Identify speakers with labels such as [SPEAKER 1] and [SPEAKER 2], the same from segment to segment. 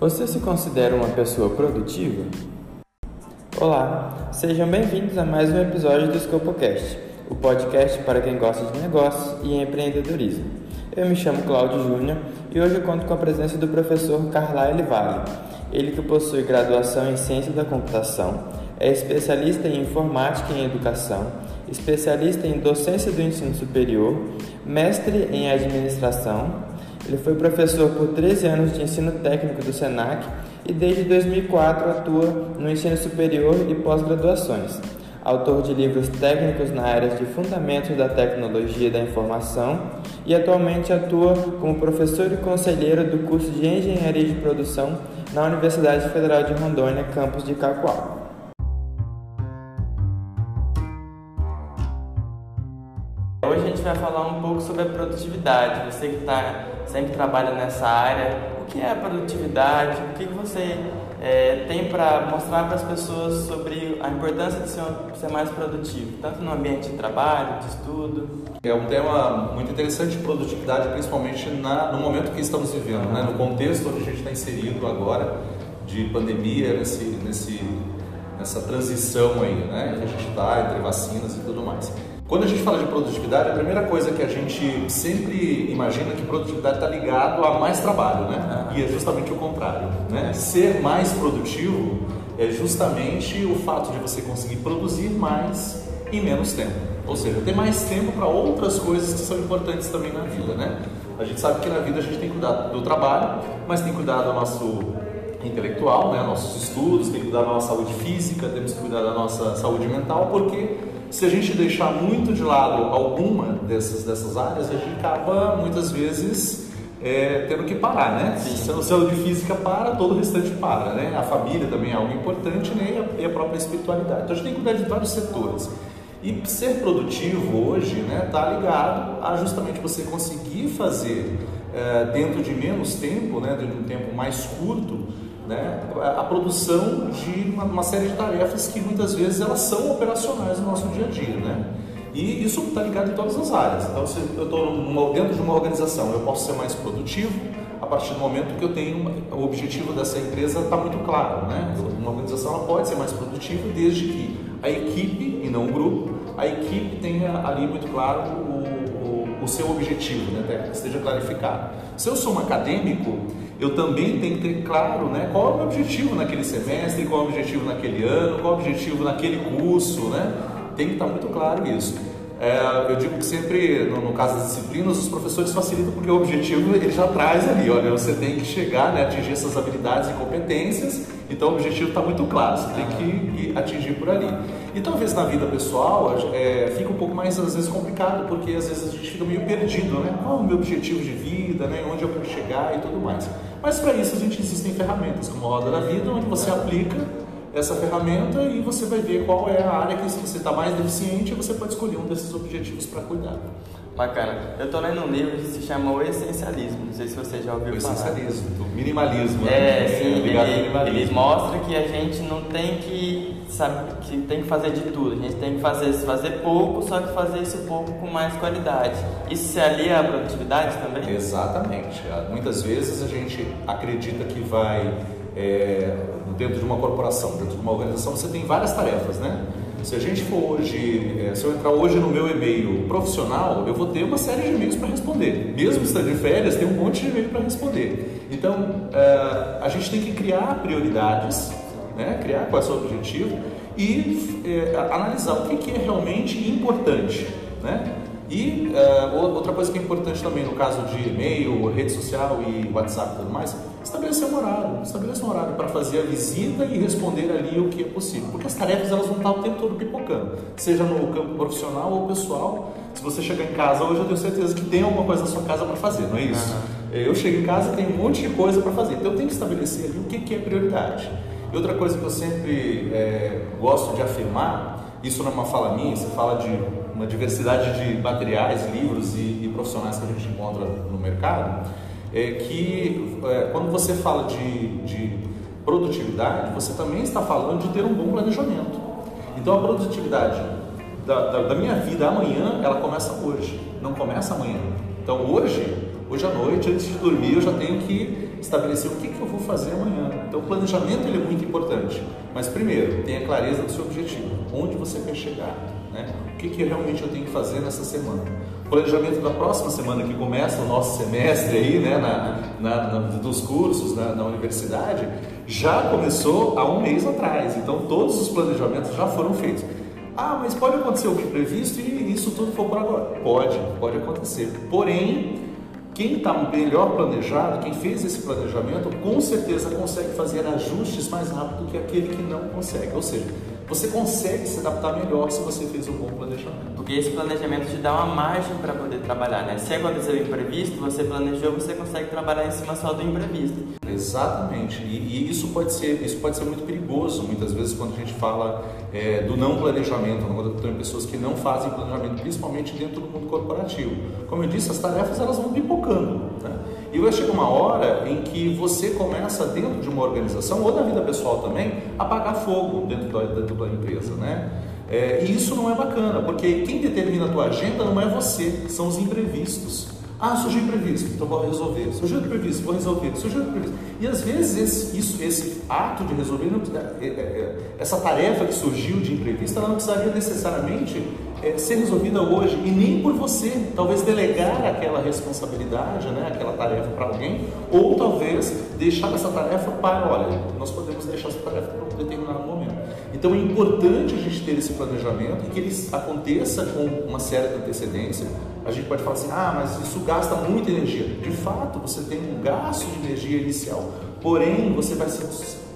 [SPEAKER 1] Você se considera uma pessoa produtiva? Olá, sejam bem-vindos a mais um episódio do Scopocast, o podcast para quem gosta de negócios e empreendedorismo. Eu me chamo Cláudio Júnior e hoje conto com a presença do professor Carlyle Vale, ele que possui graduação em Ciência da Computação, é especialista em Informática e Educação, especialista em Docência do Ensino Superior, mestre em Administração, ele foi professor por 13 anos de ensino técnico do SENAC e desde 2004 atua no ensino superior e pós-graduações. Autor de livros técnicos na área de fundamentos da tecnologia da informação e atualmente atua como professor e conselheiro do curso de Engenharia de Produção na Universidade Federal de Rondônia, campus de Cacoal. Hoje a gente vai falar um pouco sobre a produtividade. Você que está sempre trabalha nessa área, o que é a produtividade? O que você é, tem para mostrar para as pessoas sobre a importância de ser, ser, mais produtivo, tanto no ambiente de trabalho, de estudo?
[SPEAKER 2] É um tema muito interessante, produtividade, principalmente na, no momento que estamos vivendo, né? no contexto onde a gente está inserido agora de pandemia, nesse, nesse, nessa transição aí, né? que a gente está entre vacinas e tudo mais. Quando a gente fala de produtividade, a primeira coisa que a gente sempre imagina é que produtividade está ligado a mais trabalho, né? E é justamente o contrário, né? Ser mais produtivo é justamente o fato de você conseguir produzir mais em menos tempo. Ou seja, ter mais tempo para outras coisas que são importantes também na vida, né? A gente sabe que na vida a gente tem que cuidar do trabalho, mas tem que cuidar do nosso intelectual, né? Nossos estudos, tem que cuidar da nossa saúde física, temos que cuidar da nossa saúde mental, porque se a gente deixar muito de lado alguma dessas, dessas áreas, a gente acaba muitas vezes é, tendo que parar, né? Sim. Se a saúde física para, todo o restante para, né? A família também é algo importante né? e, a, própria espiritualidade. Então a gente tem que cuidar de vários setores. E ser produtivo hoje está né, tá ligado a justamente você conseguir fazer é, dentro de menos tempo, né, dentro de um tempo mais curto, né, a produção de uma, uma, série de tarefas que muitas vezes elas são operacionais no nosso dia a dia, né? E isso está ligado em todas as áreas. Então, se eu estou dentro de uma organização, eu posso ser mais produtivo a partir do momento que eu tenho o objetivo dessa empresa está muito claro, né? Uma organização ela pode ser mais produtiva desde que a equipe e não o grupo, a equipe tenha ali muito claro o, o, o seu objetivo, né? Que esteja clarificado. Se eu sou um acadêmico eu também tenho que ter claro né, qual é o meu objetivo naquele semestre, qual é o objetivo naquele ano, qual é o objetivo naquele curso, né? Tem que estar muito claro isso. É, eu digo que sempre, no, no, caso das disciplinas, os professores facilitam porque o objetivo ele já traz ali, olha, você tem que chegar, né, atingir essas habilidades e competências, então o objetivo está muito claro, você tem que ir atingir por ali. E talvez na vida pessoal é, fica um pouco mais, às vezes, complicado, porque às vezes a gente fica meio perdido, né? Qual é o meu objetivo de vida, né? onde eu quero chegar e tudo mais. Mas para isso a gente existem ferramentas como a Roda da Vida, onde você aplica essa ferramenta e você vai ver qual é a área que você está mais deficiente, você pode escolher um desses objetivos para cuidar.
[SPEAKER 1] Bacana. Eu estou lendo um livro que se chama O Essencialismo. Não sei se você já ouviu
[SPEAKER 2] o
[SPEAKER 1] falar.
[SPEAKER 2] Essencialismo, do minimalismo.
[SPEAKER 1] É, né? sim. É, ele, ele, mostra que a gente não tem que sabe que tem que fazer de tudo. A gente tem que fazer fazer pouco, só que fazer esse pouco com mais qualidade. Isso se alia à produtividade também?
[SPEAKER 2] Exatamente. Muitas vezes a gente acredita que vai é, dentro de uma corporação, dentro de uma organização, você tem várias tarefas, né? Se a gente for hoje, é, se eu entrar hoje no meu e-mail profissional, eu vou ter uma série de e-mails para responder. Mesmo estando de férias, tem um monte de e-mail para responder. Então, é, a gente tem que criar prioridades, né? criar qual é o seu objetivo e é, analisar o que, é realmente importante. Né? E uh, outra coisa que é importante também no caso de e-mail, rede social e WhatsApp e tudo mais, estabelecer um horário. Estabelecer um horário para fazer a visita e responder ali o que é possível. Porque as tarefas elas vão estar o tempo todo pipocando, seja no campo profissional ou pessoal. Se você chegar em casa hoje, eu tenho certeza que tem alguma coisa na sua casa para fazer, não é isso? Uhum. Eu chego em casa e tem um monte de coisa para fazer. Então eu tenho que estabelecer ali o que, que é prioridade. E outra coisa que eu sempre é, gosto de afirmar, isso não é uma fala minha, você fala de uma diversidade de materiais, livros e, e profissionais que a gente encontra no mercado, é que é, quando você fala de, de produtividade, você também está falando de ter um bom planejamento. Então a produtividade da, da, da, minha vida amanhã, ela começa hoje, não começa amanhã. Então hoje, hoje à noite, antes de dormir, eu já tenho que estabelecer o que, que eu vou fazer amanhã. Então o planejamento ele é muito importante. Mas primeiro, tenha clareza do seu objetivo, onde você quer chegar, né? o que, que realmente eu tenho que fazer nessa semana. O planejamento da próxima semana que começa o nosso semestre aí, né, na, na, na dos cursos na, na universidade, já começou há um mês atrás. Então todos os planejamentos já foram feitos. Ah, mas pode acontecer o imprevisto e isso tudo for por agora. Pode, pode acontecer. Porém, quem está melhor planejado, quem fez esse planejamento, com certeza consegue fazer ajustes mais rápido que aquele que não consegue. Ou seja, você consegue se adaptar melhor se você fez um bom planejamento.
[SPEAKER 1] Porque esse planejamento te dá uma margem para poder trabalhar, né? Se acontecer o imprevisto, você planejou, você consegue trabalhar em cima só do imprevisto.
[SPEAKER 2] Exatamente. E, e isso pode ser isso pode ser muito perigoso muitas vezes quando a gente fala é, do não planejamento, quando tem pessoas que não fazem planejamento, principalmente dentro do mundo corporativo. Como eu disse, as tarefas elas vão pipocando. Né? E vai chegar uma hora em que você começa dentro de uma organização ou da vida pessoal também a apagar fogo dentro da, dentro da empresa, né? É, e isso não é bacana, porque quem determina a tua agenda não é você, são os imprevistos. Ah, surgiu imprevisto, então vou resolver. Surgiu imprevisto, vou resolver. Surgiu imprevisto. E às vezes esse, isso, esse ato de resolver, é, é, é, essa tarefa que surgiu de imprevisto, ela não precisaria necessariamente é, ser resolvida hoje e nem por você, talvez delegar aquela responsabilidade, né, aquela tarefa para alguém, ou talvez deixar essa tarefa para, olha, nós podemos deixar essa tarefa para um determinado momento. Então é importante a gente ter esse planejamento e que ele aconteça com uma certa antecedência. A gente pode falar assim, ah, mas isso gasta muita energia. De fato, você tem um gasto de energia inicial, porém você vai se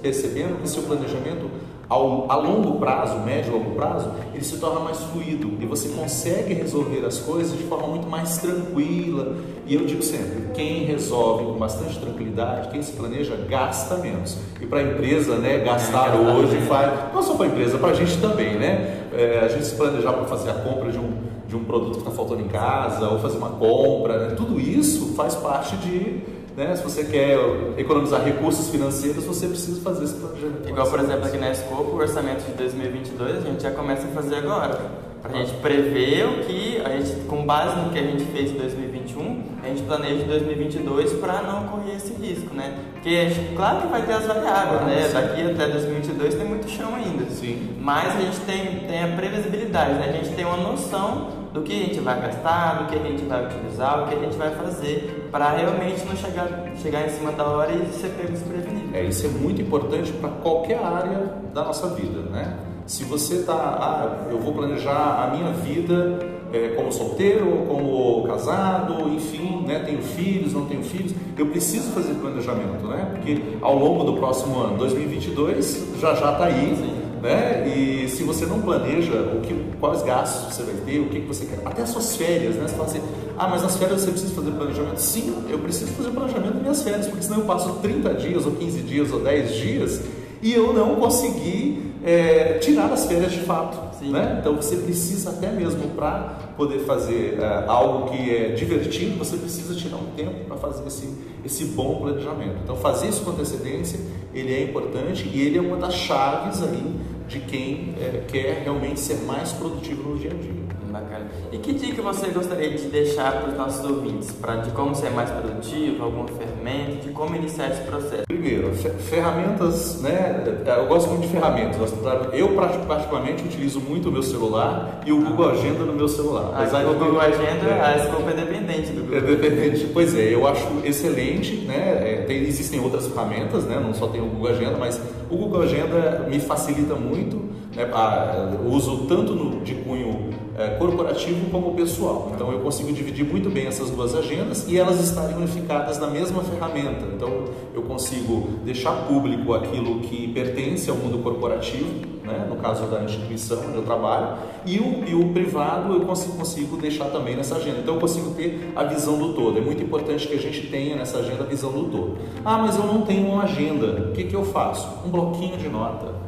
[SPEAKER 2] percebendo que seu planejamento ao, a longo prazo, médio e longo prazo, ele se torna mais fluido e você consegue resolver as coisas de forma muito mais tranquila. E eu digo sempre, quem resolve com bastante tranquilidade, quem se planeja, gasta menos. E para a empresa, né, gastar é, hoje faz, não só para a empresa, para a gente também, né? É, a gente se planejar para fazer a compra de um, de um produto que está faltando em casa, ou fazer uma compra, né? tudo isso faz parte de né? Se você quer economizar recursos financeiros, você precisa fazer esse planejamento.
[SPEAKER 1] Igual, por exemplo, aqui na Escopo, o orçamento de 2022 a gente já começa a fazer agora. Para a gente prever o que, a gente, com base no que a gente fez em 2021, a gente planeja em 2022 para não correr esse risco, né? Porque, claro que vai ter as variáveis, né? Daqui até 2022 tem muito chão ainda.
[SPEAKER 2] Sim.
[SPEAKER 1] Mas a gente tem, tem a previsibilidade, né? A gente tem uma noção do que a gente vai gastar, do que a gente vai utilizar, o que a gente vai fazer para realmente não chegar, chegar em cima da hora e ser pego desprevenido.
[SPEAKER 2] É, isso é muito importante para qualquer área da nossa vida, né? Se você está, ah, eu vou planejar a minha vida é, como solteiro, como casado, enfim, né, tenho filhos, não tenho filhos, eu preciso fazer planejamento, né? Porque ao longo do próximo ano, 2022, já já está aí. Sim né? E se você não planeja o que, quais gastos você vai ter, o que, que você quer, até as suas férias, né? Você fala assim, ah, mas nas férias você precisa fazer planejamento. Sim, eu preciso fazer planejamento das minhas férias, porque senão eu passo 30 dias, ou 15 dias, ou 10 dias e eu não consegui é, tirar as férias de fato. Né? Então você precisa até mesmo para poder fazer é, algo que é divertido, você precisa tirar um tempo para fazer esse, esse bom planejamento. Então fazer isso com antecedência, ele é importante e ele é uma das chaves aí de quem é, quer realmente ser mais produtivo no dia a dia.
[SPEAKER 1] Bacana. E que dica você gostaria de deixar para os nossos ouvintes, para de como ser mais produtivo, alguma ferramenta, de como iniciar esse processo?
[SPEAKER 2] Primeiro, ferramentas, né? Eu gosto muito de ferramentas. Eu particularmente utilizo muito o meu celular e o Google Agenda no meu celular.
[SPEAKER 1] Ah, Apesar o Google Agenda, é, a Scope é dependente do Google.
[SPEAKER 2] É dependente, pois é. Eu acho excelente, né? É, tem, existem outras ferramentas, né? Não só tem o Google Agenda, mas o Google Agenda me facilita muito. Né? Uso tanto no, de cunho é, corporativo como pessoal. Então eu consigo dividir muito bem essas duas agendas e elas estarem unificadas na mesma ferramenta. Então eu consigo deixar público aquilo que pertence ao mundo corporativo, né? no caso da instituição onde eu trabalho, e o, e o privado eu consigo, consigo deixar também nessa agenda. Então eu consigo ter a visão do todo. É muito importante que a gente tenha nessa agenda a visão do todo. Ah, mas eu não tenho uma agenda. O que, que eu faço? Um bloquinho de nota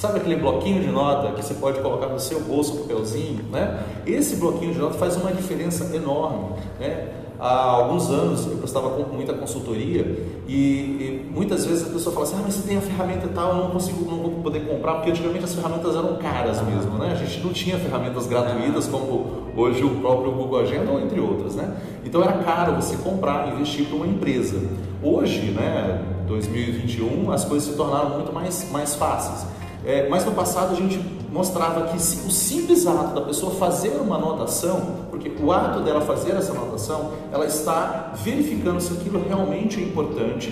[SPEAKER 2] Sabe aquele bloquinho de nota que você pode colocar no seu bolso, papelzinho, né? Esse bloquinho de nota faz uma diferença enorme, né? Há alguns anos eu prestava muita consultoria e, e, muitas vezes a pessoa fala assim, ah, mas você tem a ferramenta tal, eu não consigo, não vou poder comprar, porque antigamente as ferramentas eram caras mesmo, né? A gente não tinha ferramentas gratuitas como hoje o próprio Google Agenda, entre outras, né? Então era caro você comprar, investir para uma empresa. Hoje, né, 2021, as coisas se tornaram muito mais, mais fáceis. É, mas no passado a gente mostrava que o simples ato da pessoa fazer uma anotação, porque o ato dela fazer essa anotação, ela está verificando se aquilo realmente é importante,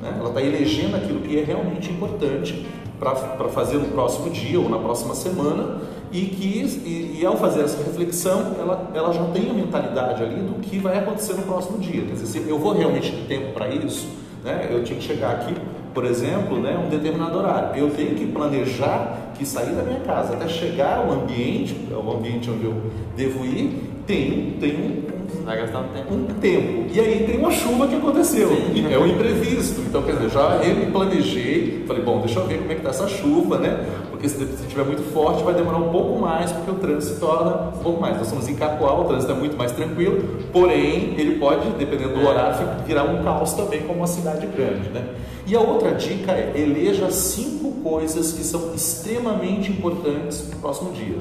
[SPEAKER 2] né? ela está elegendo aquilo que é realmente importante para fazer no próximo dia ou na próxima semana e que e, e, ao fazer essa reflexão ela, ela já tem a mentalidade ali do que vai acontecer no próximo dia. Quer dizer, se eu vou realmente ter tempo para isso, né? eu tinha que chegar aqui por exemplo, né, um determinado horário. Eu tenho que planejar que sair da minha casa até chegar ao ambiente, ao ambiente onde eu devo ir, tem, tem
[SPEAKER 1] Vai gastar um tempo.
[SPEAKER 2] Um tempo. E aí tem uma chuva que aconteceu. Sim. É o imprevisto. Então, quer dizer, já eu me planejei, falei, bom, deixa eu ver como é que está essa chuva, né? Porque se estiver muito forte, vai demorar um pouco mais, porque o trânsito se torna um pouco mais. Nós estamos em Cacoal, o trânsito é muito mais tranquilo, porém, ele pode, dependendo do horário, virar um caos também, como uma cidade grande, né? E a outra dica é eleja cinco coisas que são extremamente importantes no próximo dia,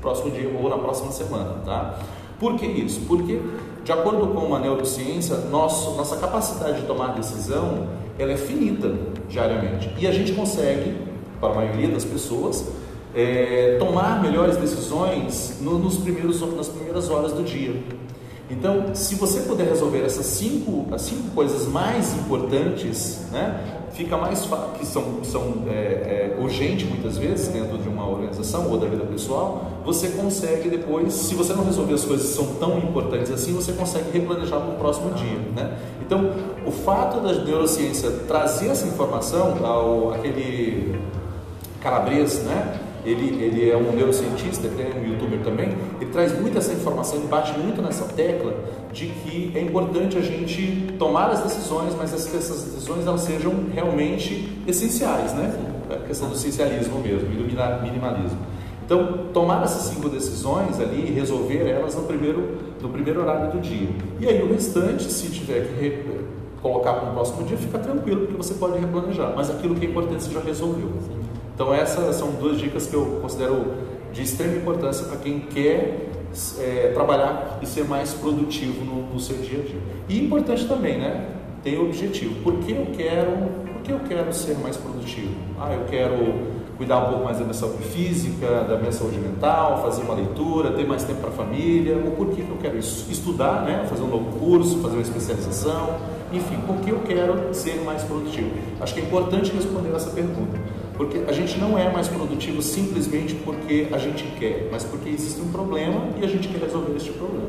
[SPEAKER 2] próximo dia ou na próxima semana, tá? Por que isso? Porque, de acordo com uma neurociência, nosso, nossa capacidade de tomar decisão ela é finita diariamente e a gente consegue, para a maioria das pessoas, é, tomar melhores decisões no, nos primeiros, nas primeiras horas do dia. Então, se você puder resolver essas cinco, as cinco coisas mais importantes, né, fica mais fácil, que são, são é, é, urgentes muitas vezes dentro de uma organização ou da vida pessoal, você consegue depois, se você não resolver as coisas que são tão importantes assim, você consegue replanejar para o próximo dia. Né? Então, o fato da neurociência trazer essa informação ao aquele calabrês, né? Ele, ele é um neurocientista, ele é um youtuber também, ele traz muito essa informação, ele bate muito nessa tecla de que é importante a gente tomar as decisões, mas que essas decisões elas sejam realmente essenciais, né? A questão do essencialismo mesmo e do minimalismo. Então, tomar essas cinco decisões ali e resolver elas no primeiro, no primeiro horário do dia. E aí o restante, se tiver que colocar para o próximo dia, fica tranquilo, porque você pode replanejar. Mas aquilo que é importante você já resolveu. Então essas são duas dicas que eu considero de extrema importância para quem quer é, trabalhar e ser mais produtivo no, no, seu dia a dia. E importante também, né? Tem objetivo. Por que eu quero? Por que eu quero ser mais produtivo? Ah, eu quero cuidar um pouco mais da minha saúde física, da minha saúde mental, fazer uma leitura, ter mais tempo para a família. Ou por que eu quero isso? Estudar, né? Fazer um novo curso, fazer uma especialização. Enfim, por que eu quero ser mais produtivo? Acho que é importante responder essa pergunta. Porque a gente não é mais produtivo simplesmente porque a gente quer, mas porque existe um problema e a gente quer resolver este problema.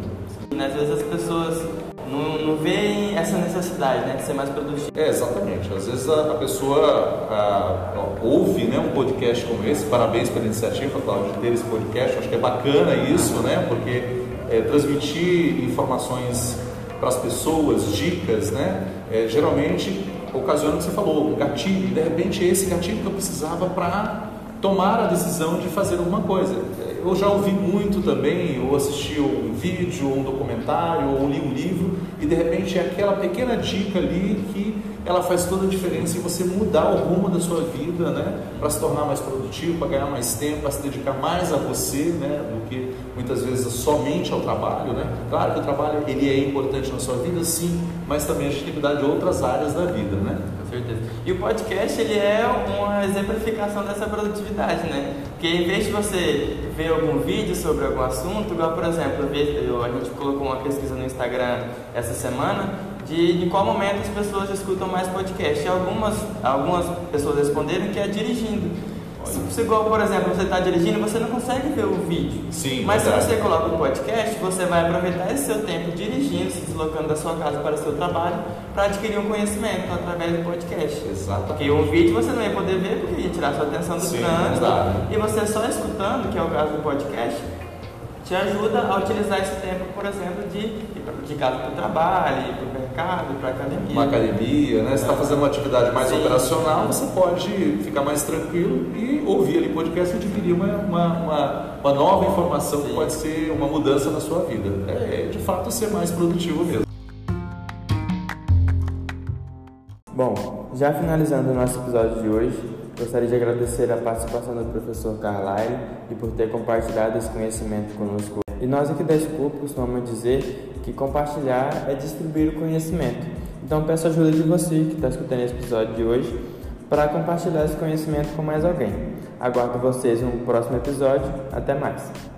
[SPEAKER 1] E às vezes as pessoas não, não veem essa necessidade né, de ser mais produtivo.
[SPEAKER 2] É, exatamente. Às vezes a, a pessoa a, a, ouve né, um podcast como esse, parabéns pela iniciativa, Cláudio, de ter esse podcast. Acho que é bacana isso, né, porque é, transmitir informações para as pessoas, dicas, né, é, geralmente ocasiona o que você falou, um gatilho, de repente é esse gatilho que eu precisava para tomar a decisão de fazer alguma coisa. Eu já ouvi muito também, ou assisti um vídeo, ou um documentário, ou li um livro, e de repente é aquela pequena dica ali que ela faz toda a diferença em você mudar o rumo da sua vida, né? Para se tornar mais produtivo, para ganhar mais tempo, para se dedicar mais a você, né? Do que muitas vezes somente ao trabalho, né? Claro que o trabalho ele é importante na sua vida, sim, mas também a gente tem que cuidar de outras áreas da vida, né?
[SPEAKER 1] Com certeza. E o podcast ele é uma exemplificação dessa produtividade, né? Porque em vez de você ver algum vídeo sobre algum assunto, igual por exemplo, a gente colocou uma pesquisa no Instagram essa semana de, de qual momento as pessoas escutam mais podcast. E algumas, algumas pessoas responderam que é dirigindo. Se, igual, por exemplo, você está dirigindo, você não consegue ver o vídeo.
[SPEAKER 2] Sim,
[SPEAKER 1] Mas verdade. se você coloca o podcast, você vai aproveitar esse seu tempo dirigindo, se deslocando da sua casa para o seu trabalho, para adquirir um conhecimento através do podcast.
[SPEAKER 2] Exato.
[SPEAKER 1] Porque o vídeo você não ia poder ver, porque ia tirar sua atenção do trânsito. E você só escutando, que é o caso do podcast, te ajuda a utilizar esse tempo, por exemplo, de de casa para o trabalho, para o mercado, para a academia.
[SPEAKER 2] Uma academia, né? Você está fazendo uma atividade mais Sim. operacional, você pode ficar mais tranquilo e ouvir ali podcast e adquirir uma, uma, uma, uma nova informação Sim. que pode ser uma mudança na sua vida. É, de fato, ser mais produtivo mesmo.
[SPEAKER 1] Bom, já finalizando o nosso episódio de hoje, gostaria de agradecer a participação do professor Carlyle e por ter compartilhado esse conhecimento conosco. e nós aqui da Scoop costumamos dizer que compartilhar é distribuir o conhecimento. Então peço a ajuda de você que está escutando esse episódio de hoje para compartilhar esse conhecimento com mais alguém. Aguardo vocês no próximo episódio. Até mais!